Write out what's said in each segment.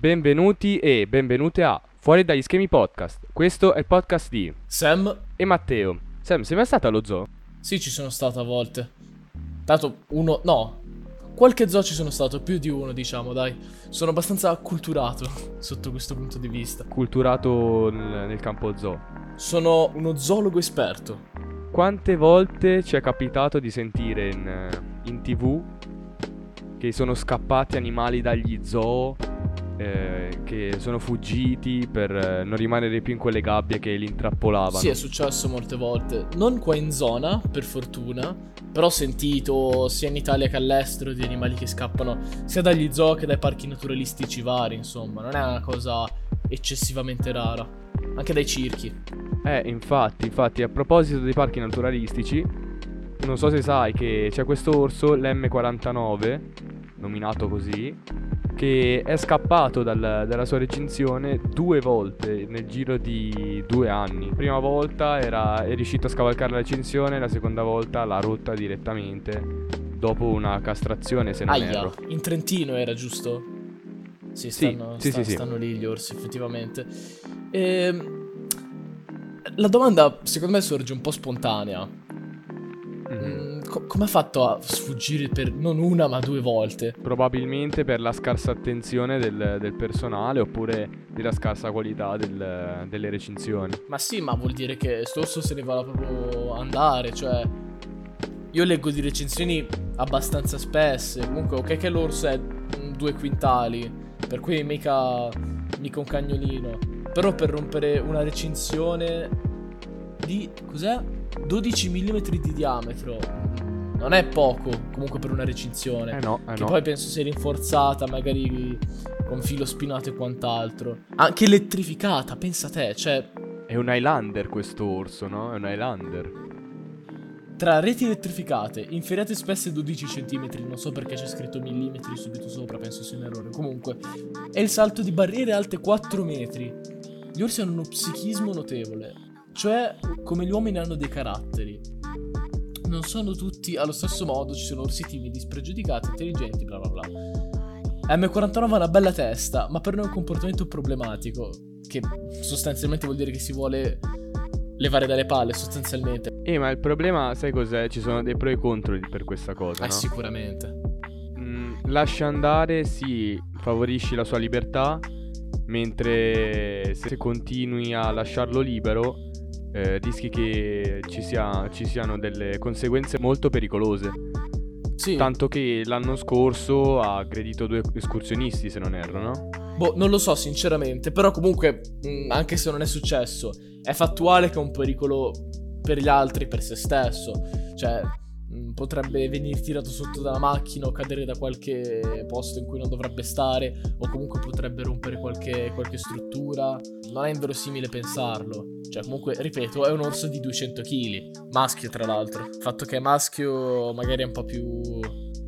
Benvenuti e benvenute a Fuori dagli schemi podcast. Questo è il podcast di Sam? e Matteo. Sam, sei mai stato allo zoo? Sì, ci sono stato a volte. Tanto uno, no. Qualche zoo ci sono stato, più di uno, diciamo, dai. Sono abbastanza acculturato sotto questo punto di vista. Culturato nel, nel campo zoo. Sono uno zoologo esperto. Quante volte ci è capitato di sentire in, in tv che sono scappati animali dagli zoo, eh, che sono fuggiti per eh, non rimanere più in quelle gabbie che li intrappolavano? Sì, è successo molte volte. Non qua in zona, per fortuna. Però ho sentito sia in Italia che all'estero di animali che scappano sia dagli zoo che dai parchi naturalistici vari, insomma. Non è una cosa eccessivamente rara. Anche dai circhi. Eh, infatti, infatti, a proposito dei parchi naturalistici, non so se sai che c'è questo orso, l'M49, nominato così, che è scappato dal- dalla sua recinzione due volte nel giro di due anni. Prima volta era, è riuscito a scavalcare la recinzione, la seconda volta l'ha rotta direttamente dopo una castrazione, se non Aia, erro. in Trentino era giusto? Sì, Sì, stanno, sì, sta- sì, sì. stanno lì gli orsi, effettivamente. Ehm, la domanda, secondo me, sorge un po' spontanea. Mhm. Mm, co- come ha fatto a sfuggire per non una ma due volte? Probabilmente per la scarsa attenzione del, del personale oppure della scarsa qualità del- delle recinzioni. Ma sì, ma vuol dire che sto orso se ne va proprio andare, cioè... Io leggo di recensioni abbastanza spesse, comunque ok che l'orso è due quintali, per cui mica, mica un cagnolino. Però per rompere una recinzione di... cos'è? 12 mm di diametro. Non è poco, comunque per una recinzione. Eh no, eh Che no. poi penso sia rinforzata, magari con filo spinato e quant'altro. Anche elettrificata, pensa te, cioè È un Highlander questo orso, no? È un Highlander. Tra reti elettrificate, inferriate spesse 12 cm, non so perché c'è scritto millimetri subito sopra, penso sia un errore. Comunque, e il salto di barriere alte 4 metri. Gli orsi hanno uno psichismo notevole, cioè come gli uomini hanno dei caratteri. Non sono tutti allo stesso modo, ci sono orsi timidi, spregiudicati, intelligenti, bla bla bla. M49 ha una bella testa, ma per noi è un comportamento problematico, che sostanzialmente vuol dire che si vuole levare dalle palle, sostanzialmente. Eh, ma il problema, sai cos'è? Ci sono dei pro e contro per questa cosa, Eh, no? sicuramente. Mm, lascia andare, sì, favorisci la sua libertà, mentre se continui a lasciarlo libero, eh, rischi che ci, sia- ci siano delle conseguenze molto pericolose. Sì. Tanto che l'anno scorso ha aggredito due escursionisti, se non erro, no? Boh, non lo so sinceramente, però comunque, mh, anche se non è successo, è fattuale che è un pericolo per gli altri, per se stesso. Cioè, potrebbe venire tirato sotto dalla macchina o cadere da qualche posto in cui non dovrebbe stare, o comunque potrebbe rompere qualche, qualche struttura. Non è inverosimile pensarlo. Cioè, comunque, ripeto, è un orso di 200 kg, maschio tra l'altro. Il fatto che è maschio magari è un po' più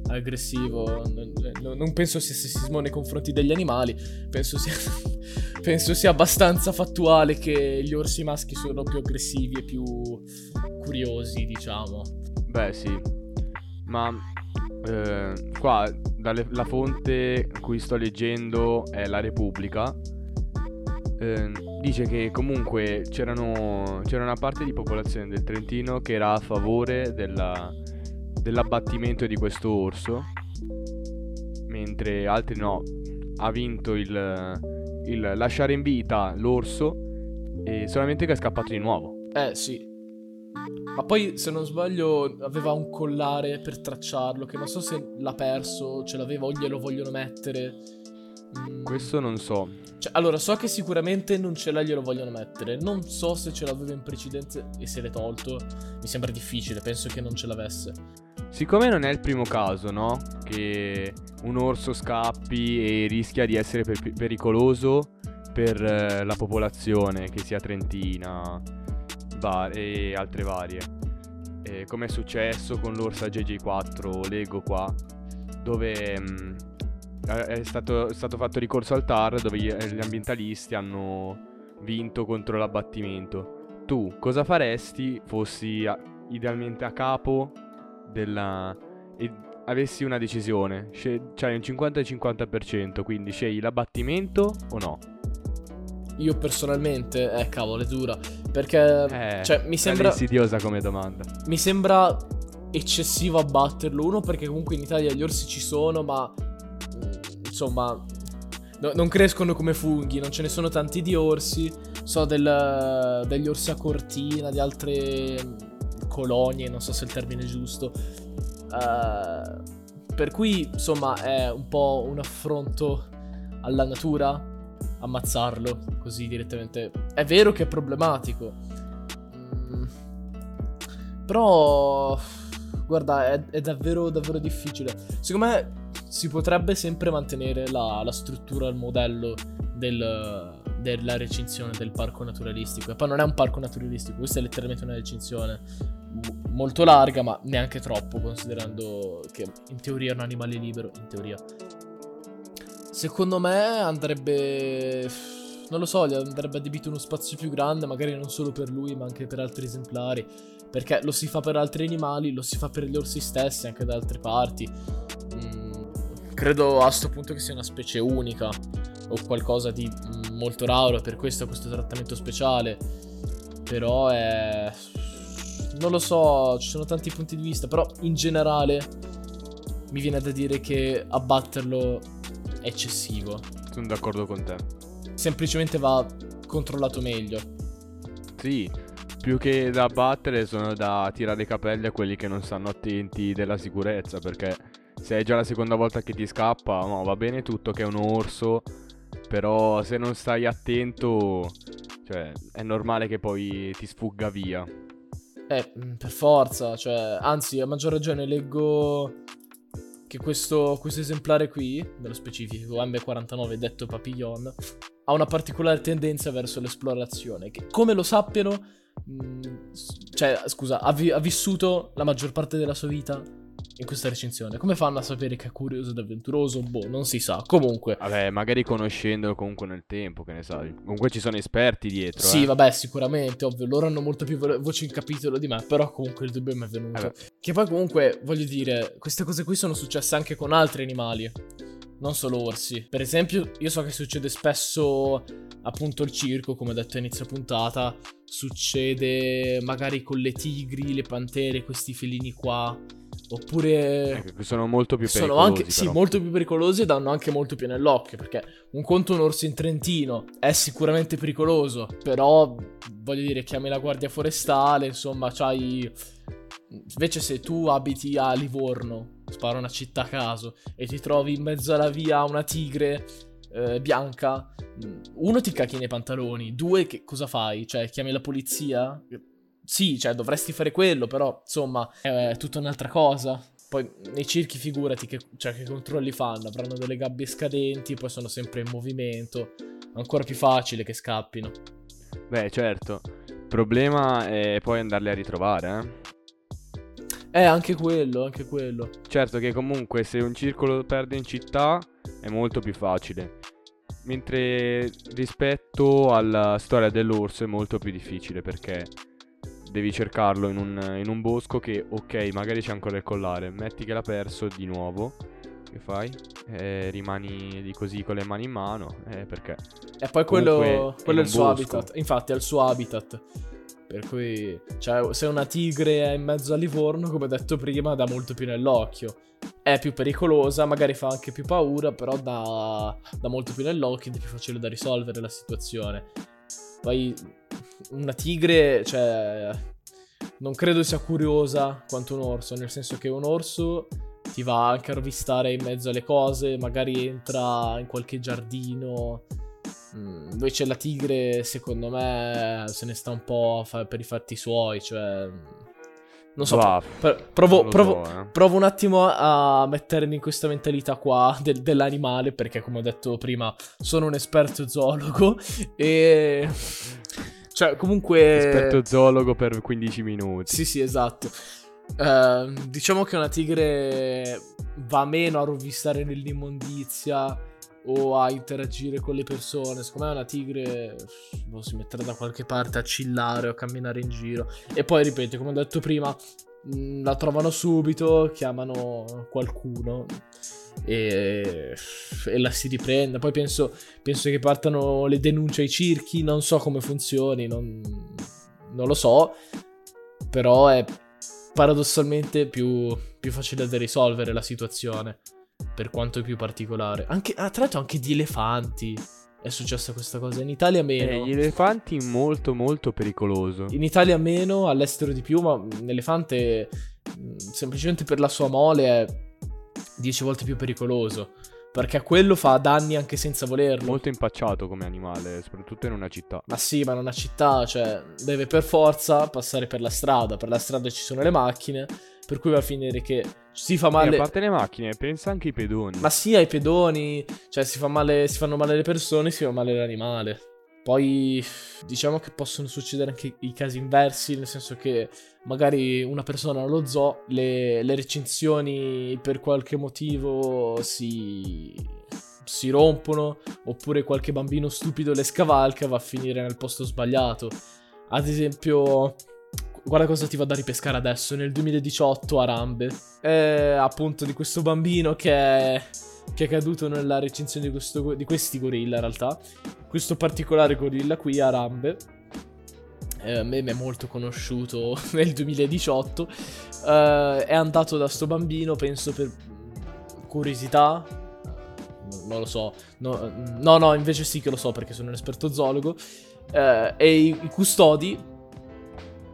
aggressivo, non, non- penso sia sessismo nei confronti degli animali, penso sia, penso sia abbastanza fattuale che gli orsi maschi sono più aggressivi e più curiosi, diciamo. Beh, sì. Ma eh, qua dalle- la fonte cui sto leggendo è La Repubblica. eh, dice che comunque c'era una parte di popolazione del Trentino che era a favore della- dell'abbattimento di questo orso, mentre altri no. Ha vinto il, il lasciare in vita l'orso e solamente che è scappato di nuovo. Eh sì. Ma poi, se non sbaglio, aveva un collare per tracciarlo, che non so se l'ha perso, ce l'aveva o glielo vogliono mettere. Mm, Questo non so. Cioè, allora, so che sicuramente non ce l'ha, glielo vogliono mettere. Non so se ce l'aveva in precedenza e se l'è tolto. Mi sembra difficile, penso che non ce l'avesse. Siccome non è il primo caso, no? Che un orso scappi e rischia di essere per- pericoloso per eh, la popolazione, che sia trentina va- e altre varie. Eh, come è successo con l'orsa GG4, leggo qua, dove mm, è stato, è stato fatto ricorso al TAR dove gli, gli ambientalisti hanno vinto contro l'abbattimento. Tu cosa faresti fossi a- idealmente a capo della, e avessi una decisione, sce- c'hai un 50 e 50%, quindi scegli l'abbattimento o no? Io personalmente, eh cavolo, è dura. Perché, Eh, cioè, mi sembra, insidiosa come domanda. mi sembra eccessivo abbatterlo. Uno, perché comunque in Italia gli orsi ci sono, ma mm, insomma, no- non crescono come funghi. Non ce ne sono tanti di orsi. So del- degli orsi a cortina, di altre mm, colonie, non so se è il termine è giusto. Eh, per cui, insomma, è un po' un affronto alla natura ammazzarlo così direttamente. È vero che è problematico. Mm. Però, guarda, è, è davvero, davvero difficile. Secondo me si potrebbe sempre mantenere la, la struttura, il modello del- della recinzione del parco naturalistico. E poi non è un parco naturalistico, questa è letteralmente una recinzione mo- molto larga, ma neanche troppo, considerando che in teoria è un animale libero, in teoria. Secondo me andrebbe. Non lo so, gli andrebbe adibito uno spazio più grande, magari non solo per lui, ma anche per altri esemplari. Perché lo si fa per altri animali, lo si fa per gli orsi stessi, anche da altre parti. Mm, credo a sto punto che sia una specie unica o qualcosa di molto raro, per questo questo trattamento speciale. Però è. Non lo so, ci sono tanti punti di vista, però in generale mi viene da dire che abbatterlo eccessivo. Sono d'accordo con te. Semplicemente va controllato meglio. Sì, più che da battere sono da tirare i capelli a quelli che non stanno attenti della sicurezza, perché se è già la seconda volta che ti scappa, no, va bene tutto che è un orso, però se non stai attento, cioè, è normale che poi ti sfugga via. Eh, mm, per forza, cioè, anzi, a maggior ragione leggo che questo, questo esemplare qui, nello specifico M49 detto Papillon, ha una particolare tendenza verso l'esplorazione, che come lo sappiano, mm, s- cioè, scusa, ha, vi- ha vissuto la maggior parte della sua vita in questa recinzione. Come fanno a sapere che è curioso ed avventuroso? Boh, non si sa. Comunque, Vabbè, magari conoscendolo comunque nel tempo, che ne sai. Comunque ci sono esperti dietro, Sì, eh. vabbè, sicuramente, ovvio, loro hanno molto più vo- voce in capitolo di me, però comunque il dubbio mi è venuto. Beh. Che poi comunque, voglio dire, queste cose qui sono successe anche con altri animali, non solo orsi. Per esempio, io so che succede spesso appunto il circo, come ho detto a inizio puntata, succede magari con le tigri, le pantere, questi felini qua, oppure... Ecco, sono molto più Sono pericolosi, anche, sì, molto più pericolosi e danno anche molto più nell'occhio. Perché un conto un orso in Trentino è sicuramente pericoloso. Però voglio dire, chiami la guardia forestale, insomma, c'hai. Invece, se tu abiti a Livorno, sparo una città a caso, e ti trovi in mezzo alla via una tigre eh, bianca, uno ti cacchi nei pantaloni, due, che cosa fai? Cioè, chiami la polizia? Sì, cioè, dovresti fare quello, però, insomma, è tutta un'altra cosa. Poi nei circhi figurati che, cioè, che controlli fanno, avranno delle gabbie scadenti, poi sono sempre in movimento, ancora più facile che scappino. Beh, certo. Il problema è poi andarli a ritrovare, eh. Eh, anche quello, anche quello. Certo che comunque se un circolo lo perde in città è molto più facile. Mentre rispetto alla storia dell'orso è molto più difficile perché devi cercarlo in un, in un bosco che, ok, magari c'è ancora il collare, metti che l'ha perso di nuovo, che fai? Eh, rimani di così con le mani in mano, eh, perché? E poi quello, Comunque, quello è il suo bosco. habitat. Infatti, è il suo habitat. Per cui, cioè, se una tigre è in mezzo a Livorno, come detto prima, dà molto più nell'occhio. È più pericolosa, magari fa anche più paura, però dà, dà molto più nell'occhio ed è più facile da risolvere la situazione. Poi, una tigre, cioè, non credo sia curiosa quanto un orso, nel senso che un orso ti va anche a rovistare in mezzo alle cose, magari entra in qualche giardino. Mm, Invece la tigre, secondo me, se ne sta un po' per i fatti suoi, cioè... mm, Non so, Va, pr- provo, provo- so, eh. provo un attimo a mettermi in questa mentalità qua del- dell'animale, perché come ho detto prima, sono un esperto zoologo e... Cioè, comunque... Esperto zoologo per 15 minuti. Sì, sì, esatto. Ehm, diciamo che una tigre va meno a rovistare nell'immondizia o a interagire con le persone. Secondo me una tigre boh, si metterà da qualche parte a chillare o a camminare in giro. E poi, ripeto, come ho detto prima, mm, la trovano subito, chiamano qualcuno e, e la si riprende. Poi penso, penso, che partano le denunce ai circhi, non so come funzioni, non, non lo so, però è paradossalmente più, più facile da risolvere la situazione, per quanto è più particolare. Anche, ah, tra l'altro anche di elefanti è successa questa cosa. In Italia meno. Eh, gli elefanti molto molto pericoloso. In Italia meno, all'estero di più, ma un elefante mm, semplicemente per la sua mole è 10 volte più pericoloso. Perché quello fa danni anche senza volerlo. Molto impacciato come animale, soprattutto in una città. Ma sì, ma in una città, cioè, deve per forza passare per la strada. Per la strada ci sono le macchine, per cui va a finire che si fa male. E a parte le macchine, pensa anche ai pedoni. Ma sì, ai pedoni, cioè si, fa male, si fanno male le persone, si fa male l'animale. Poi diciamo che possono succedere anche i casi inversi, nel senso che magari una persona allo zoo, le, le recinzioni per qualche motivo si, si rompono, oppure qualche bambino stupido le scavalca e va a finire nel posto sbagliato. Ad esempio, guarda cosa ti va da ripescare adesso, nel 2018 a Rambe. È appunto di questo bambino che è che è caduto nella recensione di, questo, di questi gorilla in realtà. Questo particolare gorilla qui, Arambe, eh, a me mi è molto conosciuto nel 2018, eh, è andato da sto bambino, penso per curiosità, non lo so, no, no, no, invece sì che lo so perché sono un esperto zoologo, eh, e i, i custodi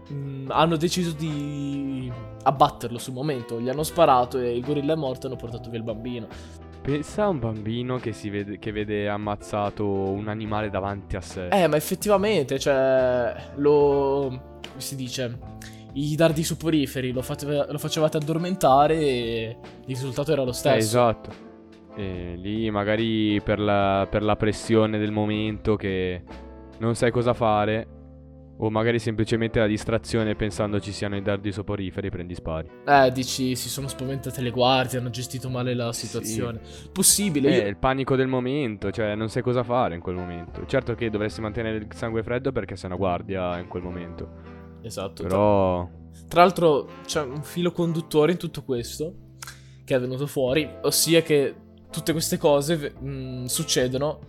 mh, mm, hanno deciso di abbatterlo sul momento, gli hanno sparato e il gorilla è morto e hanno portato via il bambino. Pensa a un bambino che, vede, che vede ammazzato un animale davanti a sé. Eh, ma effettivamente, cioè, lo... come si dice? I dardi soporiferi lo, fate, lo facevate addormentare e il risultato era lo stesso. Eh, esatto. E lì magari per la, per la pressione del momento che non sai cosa fare o magari semplicemente la distrazione pensando ci siano i dardi soporiferi prendi spari. Eh, dici si sono spaventate le guardie, hanno gestito male la situazione. Sì. Possibile. Eh, io... il panico del momento, cioè non sai cosa fare in quel momento. Certo che dovresti mantenere il sangue freddo perché sei una guardia in quel momento. Esatto. Però... Tra l'altro c'è un filo conduttore in tutto questo che è venuto fuori, ossia che tutte queste cose mh, mm, succedono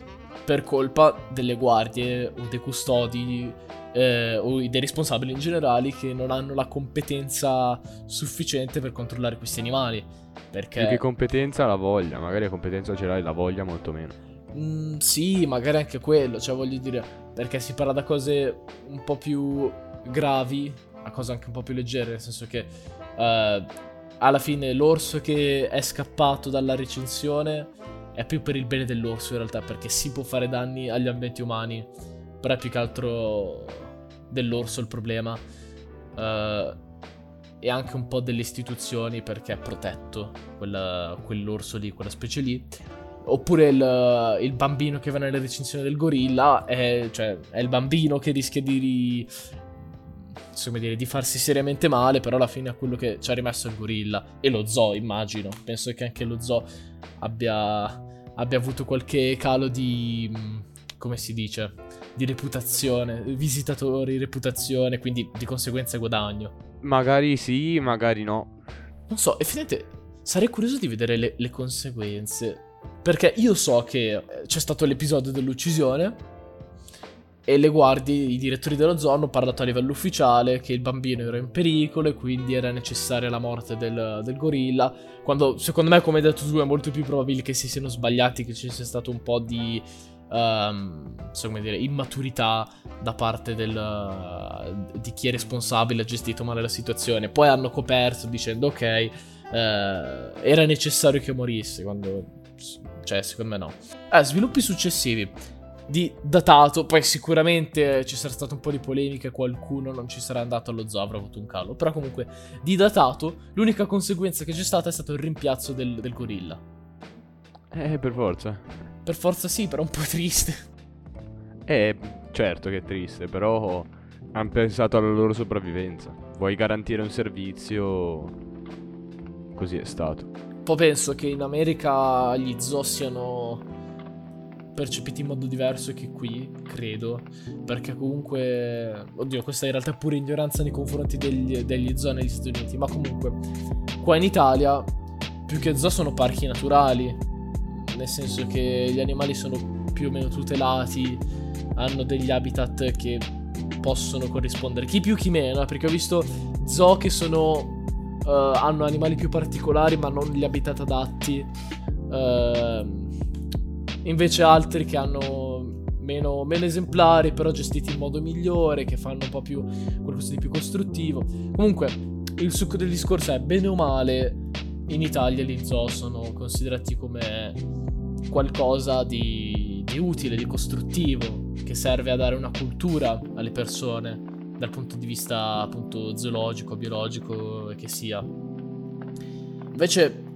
per colpa delle guardie o dei custodi eh, o dei responsabili in generale che non hanno la competenza sufficiente per controllare questi animali. Perché... Più che competenza la voglia, magari la competenza ce l'hai, la voglia molto meno. Mm, sì, magari anche quello, cioè voglio dire, perché si parla da cose un po' più gravi a cose anche un po' più leggere, nel senso che uh, alla fine l'orso che è scappato dalla recinzione è più per il bene dell'orso in realtà, perché si può fare danni agli ambienti umani però è più che altro dell'orso il problema. Uh, e anche un po' delle istituzioni perché è protetto quella, quell'orso lì, quella specie lì. Oppure il, il, bambino che va nelle recensioni del gorilla, è, cioè, è il bambino che rischia di, insomma, dire, di farsi seriamente male, però alla fine è quello che ci ha rimesso il gorilla. E lo zoo, immagino. Penso che anche lo zoo abbia, abbia avuto qualche calo di... come si dice? Di reputazione, visitatori, reputazione, quindi di conseguenza guadagno. Magari sì, magari no. Non so, effettivamente sarei curioso di vedere le, le conseguenze. Perché io so che eh, c'è stato l'episodio dell'uccisione e le guardie, i direttori dello zoo hanno parlato a livello ufficiale che il bambino era in pericolo e quindi era necessaria la morte del, del gorilla. Quando secondo me, come hai detto tu, è molto più probabile che si siano sbagliati, che ci sia stato un po' di um, come dire, immaturità da parte del, uh, di chi è responsabile, ha gestito male la situazione. Poi hanno coperto dicendo ok, uh, era necessario che morisse, quando... Cioè, secondo me no. Eh, sviluppi successivi di datato, poi sicuramente ci sarà stata un po' di polemica, qualcuno non ci sarà andato allo zoo, avrà avuto un calo, però comunque di datato l'unica conseguenza che c'è stata è stato il rimpiazzo del, del gorilla. Eh, per forza. Per forza sì, però un po' triste. Eh, certo che è triste, però hanno pensato alla loro sopravvivenza. Vuoi garantire un servizio? Così è stato. Poi penso che in America gli zoo siano percepiti in modo diverso che qui, credo, perché comunque, oddio, questa in realtà è pure ignoranza nei confronti degli, degli zoo negli Stati Uniti, ma comunque, qua in Italia, più che zoo sono parchi naturali, nel senso che gli animali sono più o meno tutelati, hanno degli habitat che possono corrispondere, chi più chi meno, perché ho visto zoo che sono... Uh, hanno animali più particolari ma non gli habitat adatti. Uh, invece altri che hanno meno, meno, esemplari, però gestiti in modo migliore, che fanno un po' più qualcosa di più costruttivo. Comunque, il succo del discorso è bene o male, in Italia gli zoo sono considerati come qualcosa di, di utile, di costruttivo, che serve a dare una cultura alle persone dal punto di vista appunto zoologico, biologico e che sia. Invece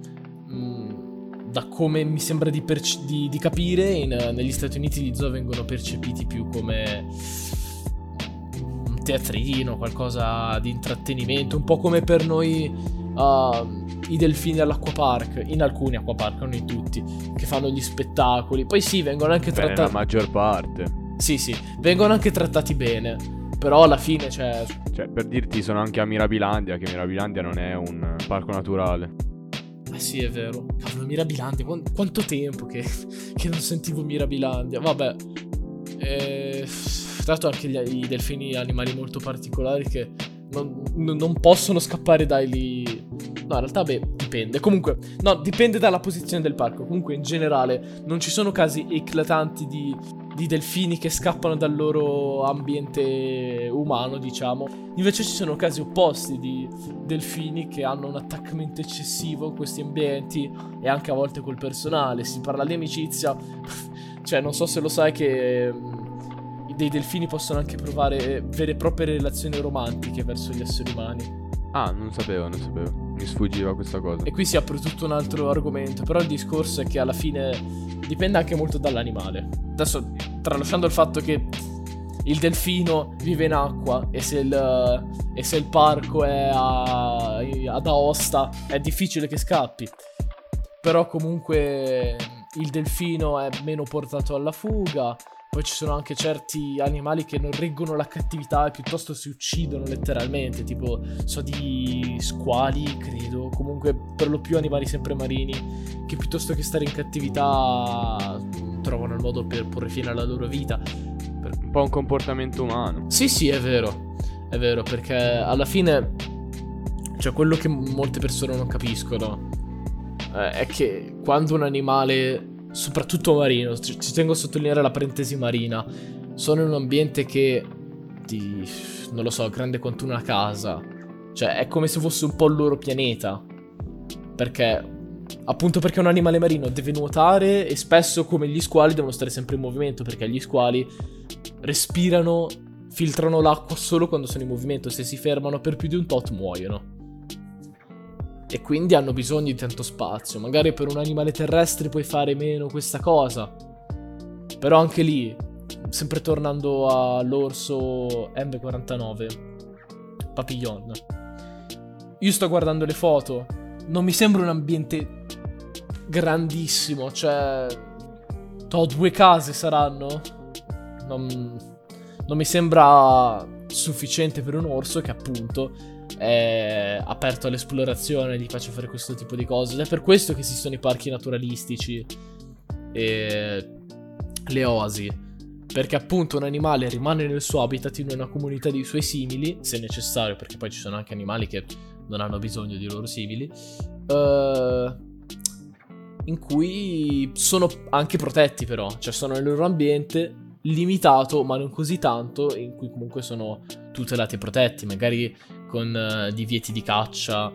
da come mi sembra di, perci- di, di capire, in, negli Stati Uniti gli zoo vengono percepiti più come un teatrino, qualcosa di intrattenimento, un po' come per noi uh, i delfini all'acquapark, in alcuni acquapark, non in tutti, che fanno gli spettacoli. Poi sì, vengono anche Beh, trattati... la maggior parte. Sì, sì, vengono anche trattati bene. Però alla fine, cioè... Cioè, per dirti, sono anche a Mirabilandia, che Mirabilandia non è un parco naturale. Eh sì, è vero. Cavolo, Mirabilandia. Qu- quanto tempo che, che, non sentivo Mirabilandia. Vabbè. Eh, tra l'altro anche gli, i delfini animali molto particolari che non, non, possono scappare dai lì. No, in realtà, beh, dipende. Comunque, no, dipende dalla posizione del parco. Comunque, in generale, non ci sono casi eclatanti di di delfini che scappano dal loro ambiente umano, diciamo. Invece ci sono casi opposti di delfini che hanno un attaccamento eccessivo in questi ambienti e anche a volte col personale. Si parla di amicizia, cioè non so se lo sai che mm, dei delfini possono anche provare vere e proprie relazioni romantiche verso gli esseri umani. Ah, non sapevo, non sapevo. Mi sfuggiva questa cosa. E qui si apre tutto un altro argomento, però il discorso è che alla fine dipende anche molto dall'animale. Adesso, tralasciando il fatto che il delfino vive in acqua e se il, e se il parco è a, ad Aosta è difficile che scappi. Però comunque il delfino è meno portato alla fuga. Poi ci sono anche certi animali che non reggono la cattività e piuttosto si uccidono letteralmente, tipo so di squali, credo, comunque per lo più animali sempre marini, che piuttosto che stare in cattività trovano il modo per porre fine alla loro vita. Un po' un comportamento umano. Sì, sì, è vero, è vero, perché alla fine, cioè quello che molte persone non capiscono eh, è che quando un animale soprattutto marino, ci, tengo a sottolineare la parentesi marina, sono in un ambiente che ti, non lo so, grande quanto una casa, cioè è come se fosse un po' il loro pianeta, perché appunto perché un animale marino deve nuotare e spesso come gli squali devono stare sempre in movimento, perché gli squali respirano, filtrano l'acqua solo quando sono in movimento, se si fermano per più di un tot muoiono e quindi hanno bisogno di tanto spazio. Magari per un animale terrestre puoi fare meno questa cosa. Però anche lì, sempre tornando all'orso M49, Papillon. Io sto guardando le foto, non mi sembra un ambiente grandissimo, cioè... Ho due case saranno? Non, non mi sembra sufficiente per un orso che appunto è aperto all'esplorazione, gli faccio fare questo tipo di cose. Ed è per questo che esistono i parchi naturalistici e le oasi. Perché appunto un animale rimane nel suo habitat in una comunità di suoi simili, se necessario, perché poi ci sono anche animali che non hanno bisogno di loro simili. Uh, in cui sono anche protetti però, cioè sono nel loro ambiente limitato, ma non così tanto, in cui comunque sono tutelati e protetti, magari con uh, divieti di caccia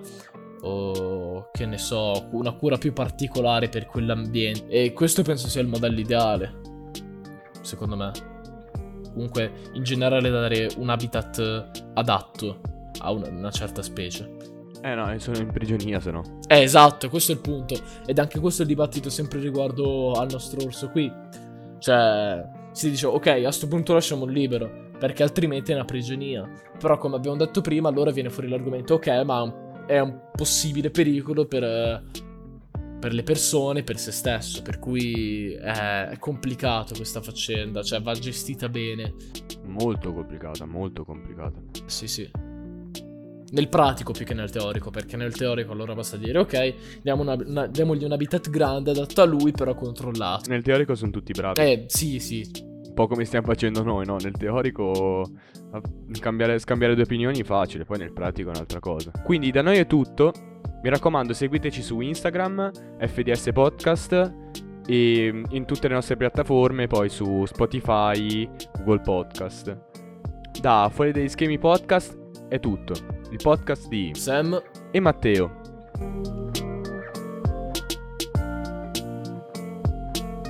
o che ne so, una cura più particolare per quell'ambiente. E questo penso sia il modello ideale, secondo me. Comunque, in generale, dare un habitat adatto a una, certa specie. Eh no, sono in prigionia se no. Eh esatto, questo è il punto. Ed anche questo è il dibattito sempre riguardo al nostro orso qui. Cioè, si dice, ok, a questo punto lasciamolo libero perché altrimenti è una prigionia. Però come abbiamo detto prima, allora viene fuori l'argomento, ok, ma è un possibile pericolo per, per le persone, per se stesso, per cui è, complicato questa faccenda, cioè va gestita bene. Molto complicata, molto complicata. Sì, sì. Nel pratico più che nel teorico, perché nel teorico allora basta dire ok, diamo una, una, diamogli un habitat grande adatto a lui, però controllato. Nel teorico sono tutti bravi. Eh, sì, sì. Po' come stiamo facendo noi, no? Nel teorico cambiare, scambiare due opinioni è facile, poi nel pratico è un'altra cosa. Quindi da noi è tutto. Mi raccomando, seguiteci su Instagram, FDS Podcast e in tutte le nostre piattaforme, poi su Spotify, Google Podcast. Da Fuori degli Schemi Podcast è tutto. Il podcast di Sam e Matteo.